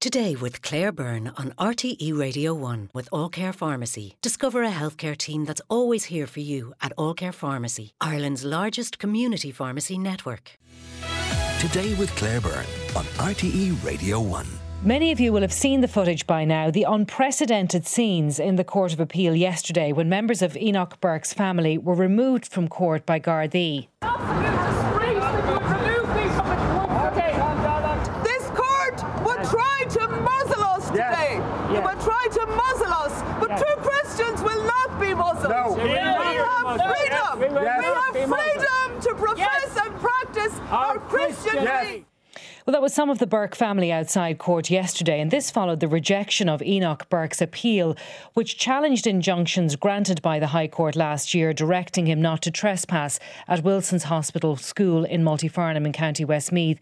Today with Claire Byrne on RTE Radio 1 with Allcare Pharmacy. Discover a healthcare team that's always here for you at Allcare Pharmacy, Ireland's largest community pharmacy network. Today with Claire Byrne on RTE Radio 1. Many of you will have seen the footage by now, the unprecedented scenes in the Court of Appeal yesterday when members of Enoch Burke's family were removed from court by Gardaí. This court would try to muzzle us today. It would try to muzzle us, but true Christians will not be muzzled. No. We have freedom. Yes. We have freedom to profess and practice our Christian faith. Well, that was some of the Burke family outside court yesterday, and this followed the rejection of Enoch Burke's appeal, which challenged injunctions granted by the High Court last year, directing him not to trespass at Wilson's Hospital School in Multifarnham in County Westmeath.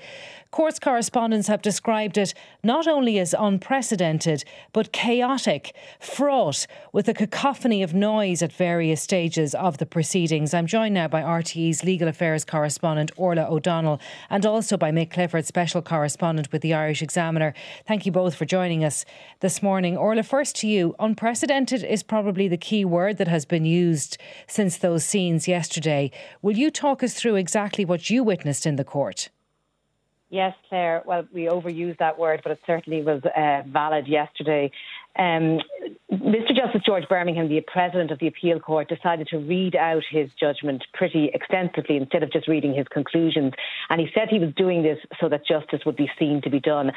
Courts correspondents have described it not only as unprecedented, but chaotic, fraught with a cacophony of noise at various stages of the proceedings. I'm joined now by RTE's legal affairs correspondent Orla O'Donnell and also by Mick Clifford, special correspondent with the Irish Examiner. Thank you both for joining us this morning. Orla, first to you. Unprecedented is probably the key word that has been used since those scenes yesterday. Will you talk us through exactly what you witnessed in the court? Yes, Claire. Well, we overused that word, but it certainly was uh, valid yesterday. Um, Mr. Justice George Birmingham, the president of the appeal court, decided to read out his judgment pretty extensively instead of just reading his conclusions. And he said he was doing this so that justice would be seen to be done.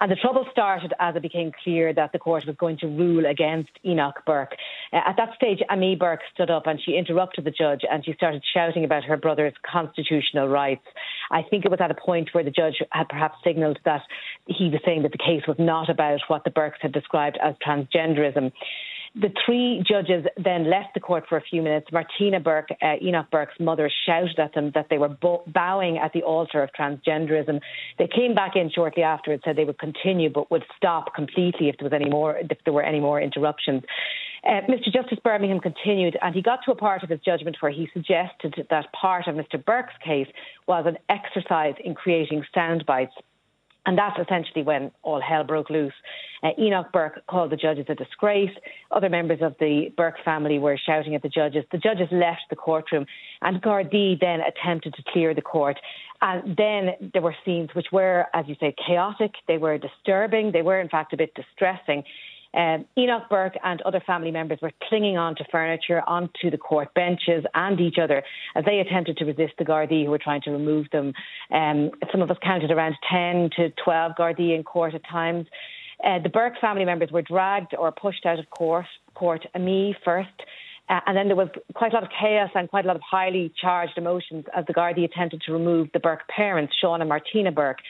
And the trouble started as it became clear that the court was going to rule against Enoch Burke. Uh, at that stage, Amy Burke stood up and she interrupted the judge and she started shouting about her brother's constitutional rights. I think it was at a point where the judge had perhaps signalled that he was saying that the case was not about what the Burkes had described as transgenderism. The three judges then left the court for a few minutes. Martina Burke, uh, Enoch Burke's mother, shouted at them that they were bo- bowing at the altar of transgenderism. They came back in shortly after and said they would continue but would stop completely if there was any more if there were any more interruptions. Uh, Mr. Justice Birmingham continued, and he got to a part of his judgment where he suggested that part of Mr. Burke's case was an exercise in creating sound bites. And that's essentially when all hell broke loose. Uh, Enoch Burke called the judges a disgrace. Other members of the Burke family were shouting at the judges. The judges left the courtroom, and Gardaí then attempted to clear the court. And then there were scenes which were, as you say, chaotic. They were disturbing. They were, in fact, a bit distressing. Um, Enoch Burke and other family members were clinging on to furniture, onto the court benches and each other as they attempted to resist the Gardaí who were trying to remove them. Um, some of us counted around 10 to 12 Gardaí in court at times. Uh, the Burke family members were dragged or pushed out of court, court me first. Uh, and then there was quite a lot of chaos and quite a lot of highly charged emotions as the Gardaí attempted to remove the Burke parents, Sean and Martina Burke.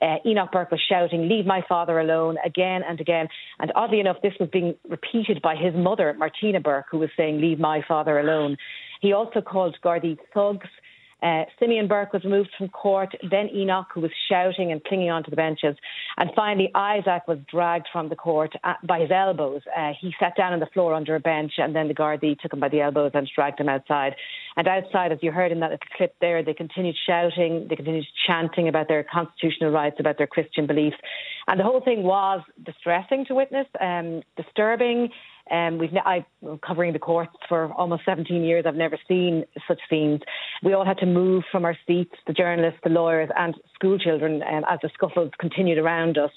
Uh, Enoch Burke was shouting, Leave my father alone, again and again. And oddly enough, this was being repeated by his mother, Martina Burke, who was saying, Leave my father alone. He also called Gardaí thugs. Uh, Simeon Burke was removed from court, then Enoch, who was shouting and clinging onto the benches. And finally, Isaac was dragged from the court uh, by his elbows. Uh, he sat down on the floor under a bench, and then the Gardaí took him by the elbows and dragged him outside. And outside, as you heard in that little clip there, they continued shouting, they continued chanting about their constitutional rights, about their Christian beliefs. And the whole thing was distressing to witness, um, disturbing. Um, we've been covering the courts for almost 17 years. I've never seen such scenes. We all had to move from our seats, the journalists, the lawyers, and school children, um, as the scuffles continued around us.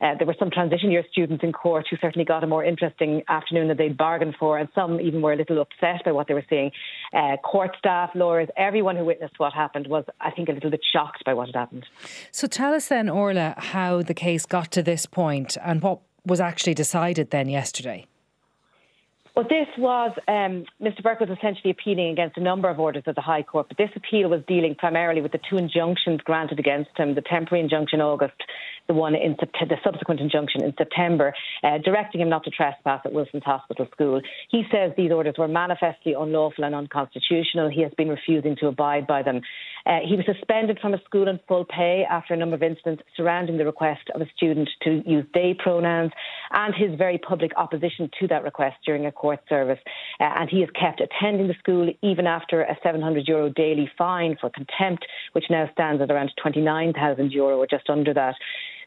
Uh, there were some transition year students in court who certainly got a more interesting afternoon than they'd bargained for, and some even were a little upset by what they were seeing. Uh, court staff, lawyers, everyone who witnessed what happened was, I think, a little bit shocked by what had happened. So tell us then, Orla, how the case got to this point and what was actually decided then yesterday. Well, this was um, Mr. Burke was essentially appealing against a number of orders of the High Court, but this appeal was dealing primarily with the two injunctions granted against him: the temporary injunction in August, the one in the subsequent injunction in September, uh, directing him not to trespass at Wilson's Hospital School. He says these orders were manifestly unlawful and unconstitutional. He has been refusing to abide by them. Uh, he was suspended from a school in full pay after a number of incidents surrounding the request of a student to use they pronouns and his very public opposition to that request during a court service. Uh, and he is kept attending the school even after a 700 euro daily fine for contempt, which now stands at around 29,000 euro or just under that.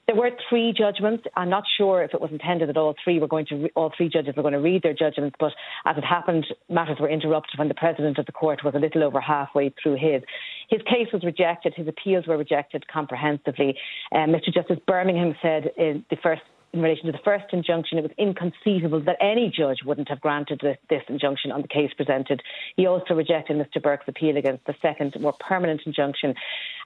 There were three judgments. I'm not sure if it was intended that all three were going to, re- all three judges were going to read their judgments, but as it happened, matters were interrupted when the president of the court was a little over halfway through his. His case was rejected. His appeals were rejected comprehensively. Uh, Mr. Justice Birmingham said in the first in relation to the first injunction, it was inconceivable that any judge wouldn't have granted this, this, injunction on the case presented. He also rejected Mr. Burke's appeal against the second, more permanent injunction.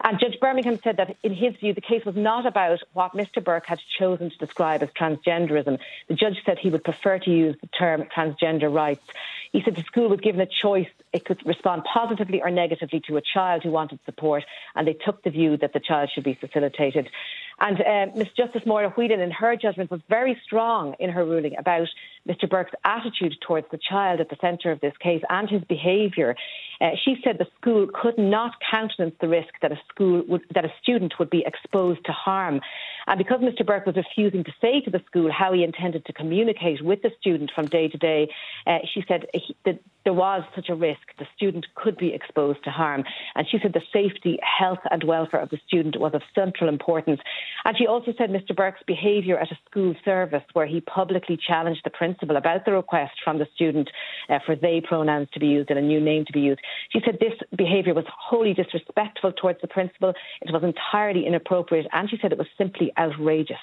And Judge Birmingham said that, in his view, the case was not about what Mr. Burke had chosen to describe as transgenderism. The judge said he would prefer to use the term transgender rights. He said the school was given a choice. It could respond positively or negatively to a child who wanted support, and they took the view that the child should be facilitated. And uh, Ms. Justice Moira Whelan, in her judgment, was very strong in her ruling about Mr. Burke's attitude towards the child at the centre of this case and his behaviour. Uh, she said the school could not countenance the risk that a school would, that a student would be exposed to harm. And because Mr. Burke was refusing to say to the school how he intended to communicate with the student from day to day, uh, she said he, that there was such a risk the student could be exposed to harm. And she said the safety, health, and welfare of the student was of central importance. And she also said Mr. Burke's behaviour at a school service, where he publicly challenged the principal about the request from the student uh, for they pronouns to be used and a new name to be used. She said this behaviour was wholly disrespectful towards the principal. It was entirely inappropriate, and she said it was simply outrageous.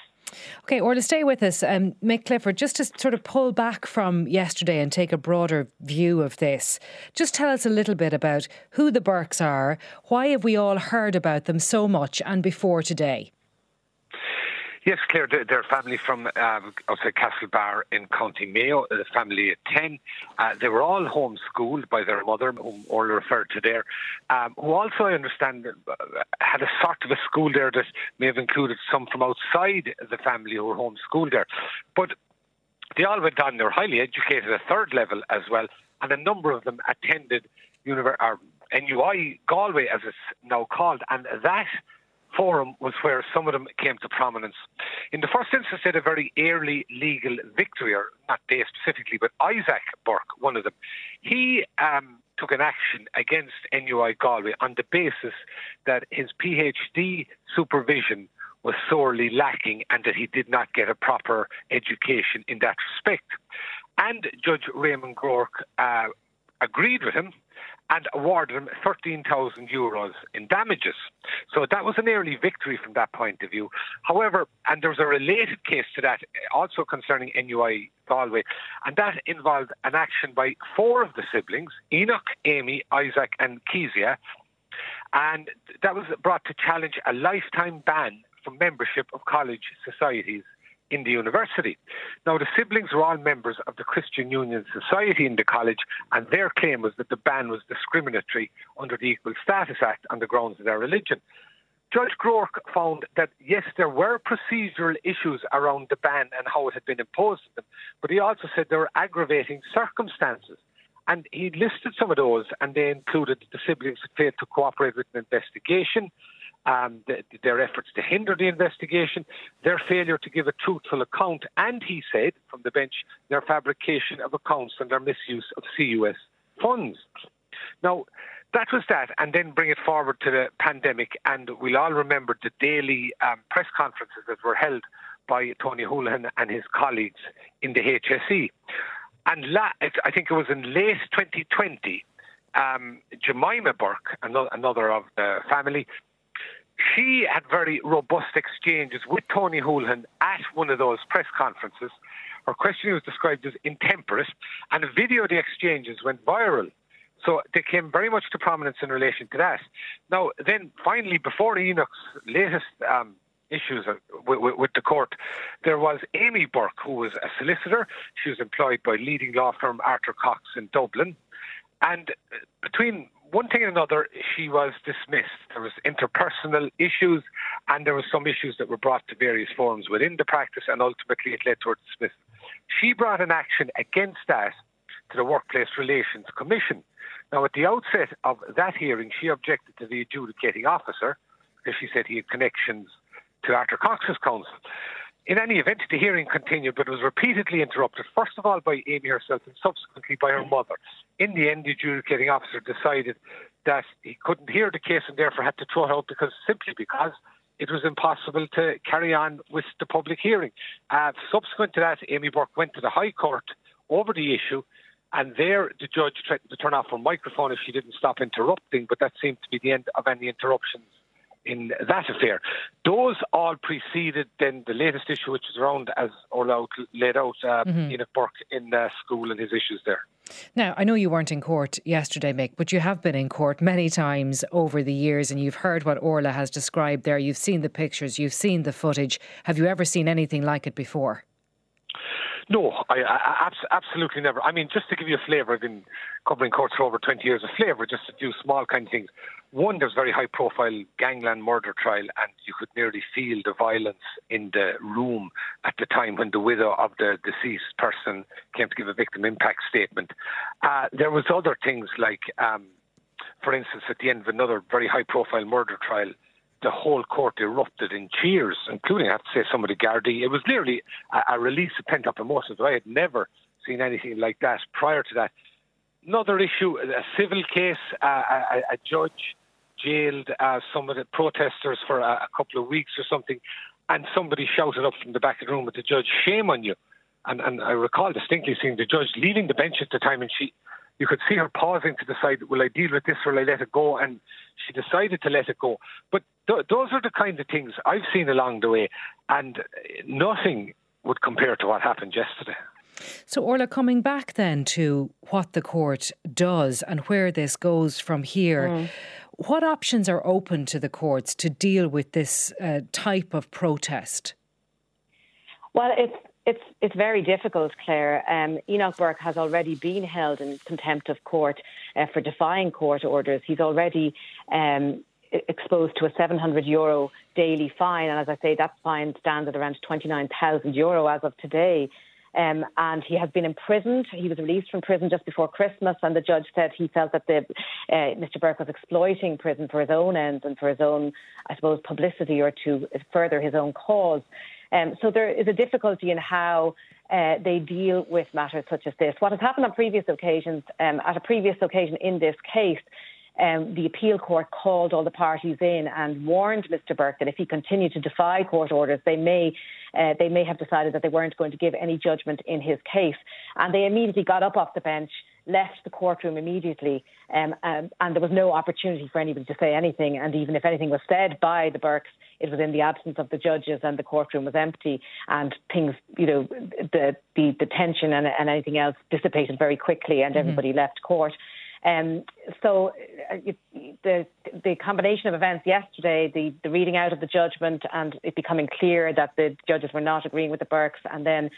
Okay, Orla stay with us, um, Mick Clifford, just to sort of pull back from yesterday and take a broader view of this, just tell us a little bit about who the Burkes are, why have we all heard about them so much and before today? Yes, Claire, they're a family from um, Castlebar in County Mayo, a family of 10. Uh, they were all homeschooled by their mother, whom Orla referred to there, um, who also, I understand, uh, had a sort of a school there that may have included some from outside the family who were homeschooled there. But they all went on, they were highly educated at third level as well, and a number of them attended univer- or NUI Galway, as it's now called, and that forum was where some of them came to prominence. In the first instance, they had a very early legal victory, or not they specifically, but Isaac Burke, one of them. He um, took an action against NUI Galway on the basis that his PhD supervision was sorely lacking and that he did not get a proper education in that respect. And Judge Raymond Groarke uh, agreed with him and awarded him 13,000 euros in damages. So that was an early victory from that point of view. However, and there was a related case to that, also concerning NUI Galway, and that involved an action by four of the siblings Enoch, Amy, Isaac, and Kezia. And that was brought to challenge a lifetime ban from membership of college societies in the university. Now, the siblings were all members of the Christian Union Society in the college, and their claim was that the ban was discriminatory under the Equal Status Act on the grounds of their religion. Judge Groarke found that yes, there were procedural issues around the ban and how it had been imposed on them, but he also said there were aggravating circumstances. And he listed some of those, and they included the siblings failed to cooperate with an investigation, um, the, their efforts to hinder the investigation, their failure to give a truthful account, and he said from the bench, their fabrication of accounts and their misuse of CUS funds. Now, that was that, and then bring it forward to the pandemic, and we'll all remember the daily um, press conferences that were held by Tony Holohan and his colleagues in the HSE. And la- I think it was in late 2020, um, Jemima Burke, another of the family, she had very robust exchanges with Tony Holohan at one of those press conferences. Her questioning was described as intemperate, and a video of the exchanges went viral. So they came very much to prominence in relation to that. Now, then finally, before Enoch's latest um, issues with, with, with, the court, there was Amy Burke, who was a solicitor. She was employed by leading law firm Arthur Cox in Dublin. And between one thing and another, she was dismissed. There was interpersonal issues, and there were some issues that were brought to various forums within the practice, and ultimately it led to her dismissal. She brought an action against that to the Workplace Relations Commission. Now, at the outset of that hearing, she objected to the adjudicating officer because she said he had connections to Arthur Cox's counsel. In any event, the hearing continued, but was repeatedly interrupted, first of all by Amy herself and subsequently by her mother. In the end, the adjudicating officer decided that he couldn't hear the case and therefore had to throw it out because simply because it was impossible to carry on with the public hearing. Uh, subsequent to that, Amy Burke went to the High Court over the issue, and there the judge threatened to turn off her microphone if she didn't stop interrupting, but that seemed to be the end of any interruptions in that affair. Those all preceded then the latest issue, which is around, as Orla laid out, uh, mm-hmm. Enoch Burke in uh, school and his issues there. Now, I know you weren't in court yesterday, Mick, but you have been in court many times over the years and you've heard what Orla has described there. You've seen the pictures, you've seen the footage. Have you ever seen anything like it before? No, I, I, absolutely never. I mean, just to give you a flavour, I've been covering courts for over 20 years. A flavour, just a few small kind of things. One, there's very high profile gangland murder trial, and you could nearly feel the violence in the room at the time when the widow of the deceased person came to give a victim impact statement. Uh, there was other things like, um, for instance, at the end of another very high profile murder trial, the whole court erupted in cheers, including, I have to say, some of the Gardaí. It was nearly a, a release of pent up emotions. I had never seen anything like that prior to that. Another issue, a civil case, a, a, judge jailed uh, some of the protesters for a, a, couple of weeks or something, and somebody shouted up from the back of the room at the judge, "Shame on you!" And, and I recall distinctly seeing the judge leaving the bench at the time, and she you could see her pausing to decide, will I deal with this or will I let it go? And she decided to let it go. But th- those are the kind of things I've seen along the way, and nothing would compare to what happened yesterday. So, Orla, coming back then to what the court does and where this goes from here, mm. what options are open to the courts to deal with this uh, type of protest? Well, it's it's it's very difficult, Claire. Um, Enoch Burke has already been held in contempt of court uh, for defying court orders. He's already um, exposed to a 700 euro daily fine, and as I say, that fine stands at around 29,000 euro as of today. Um, and he has been imprisoned. He was released from prison just before Christmas, and the judge said he felt that the, uh, Mr. Burke was exploiting prison for his own ends and for his own, I suppose, publicity or to further his own cause. Um, so there is a difficulty in how uh, they deal with matters such as this. What has happened on previous occasions, um, at a previous occasion in this case, um, the appeal court called all the parties in and warned Mr. Burke that if he continued to defy court orders, they may uh, they may have decided that they weren't going to give any judgment in his case. And they immediately got up off the bench, left the courtroom immediately, um, um, and there was no opportunity for anybody to say anything. And even if anything was said by the Burkes, it was in the absence of the judges, and the courtroom was empty, and things, you know, the the, the tension and, and anything else dissipated very quickly, and mm-hmm. everybody left court. Um, so uh, the the combination of events yesterday, the, the reading out of the judgment and it becoming clear that the judges were not agreeing with the Burkes, and then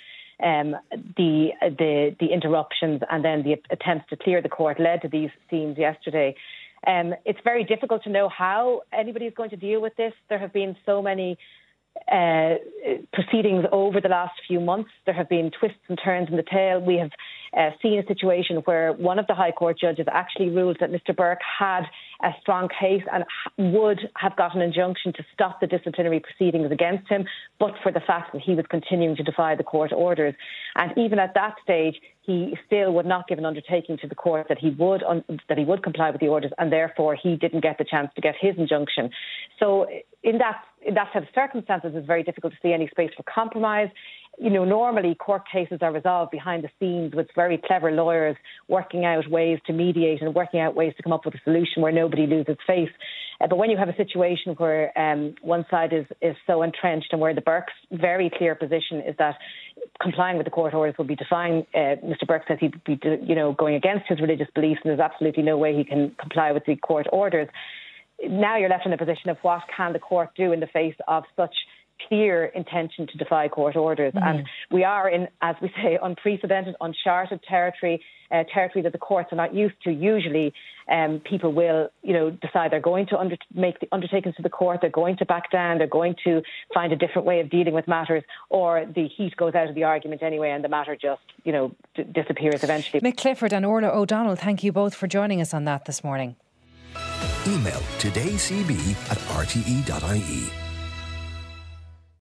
um, the the the interruptions and then the attempts to clear the court led to these scenes yesterday. Um, it's very difficult to know how anybody is going to deal with this. There have been so many uh, proceedings over the last few months. There have been twists and turns in the tale. We have uh, seen a situation where one of the High Court judges actually ruled that Mr. Burke had a strong case and would have got an injunction to stop the disciplinary proceedings against him, but for the fact that he was continuing to defy the court orders. And even at that stage, he still would not give an undertaking to the court that he would un- that he would comply with the orders, and therefore he didn't get the chance to get his injunction. So, in that in that set of circumstances, it's very difficult to see any space for compromise you know, normally court cases are resolved behind the scenes with very clever lawyers working out ways to mediate and working out ways to come up with a solution where nobody loses face. Uh, but when you have a situation where um, one side is, is so entrenched and where the Burke's very clear position is that complying with the court orders will be defying, uh, Mr. Burke says he'd be, you know, going against his religious beliefs and there's absolutely no way he can comply with the court orders. Now you're left in a position of what can the court do in the face of such clear intention to defy court orders. Mm. And we are in, as we say, unprecedented, uncharted territory, uh, territory that the courts are not used to. Usually, um, people will, you know, decide they're going to under- make the undertakings to the court, they're going to back down, they're going to find a different way of dealing with matters, or the heat goes out of the argument anyway, and the matter just, you know, d- disappears eventually. Mick Clifford and Orla O'Donnell, thank you both for joining us on that this morning. Email todaycb at rte.ie.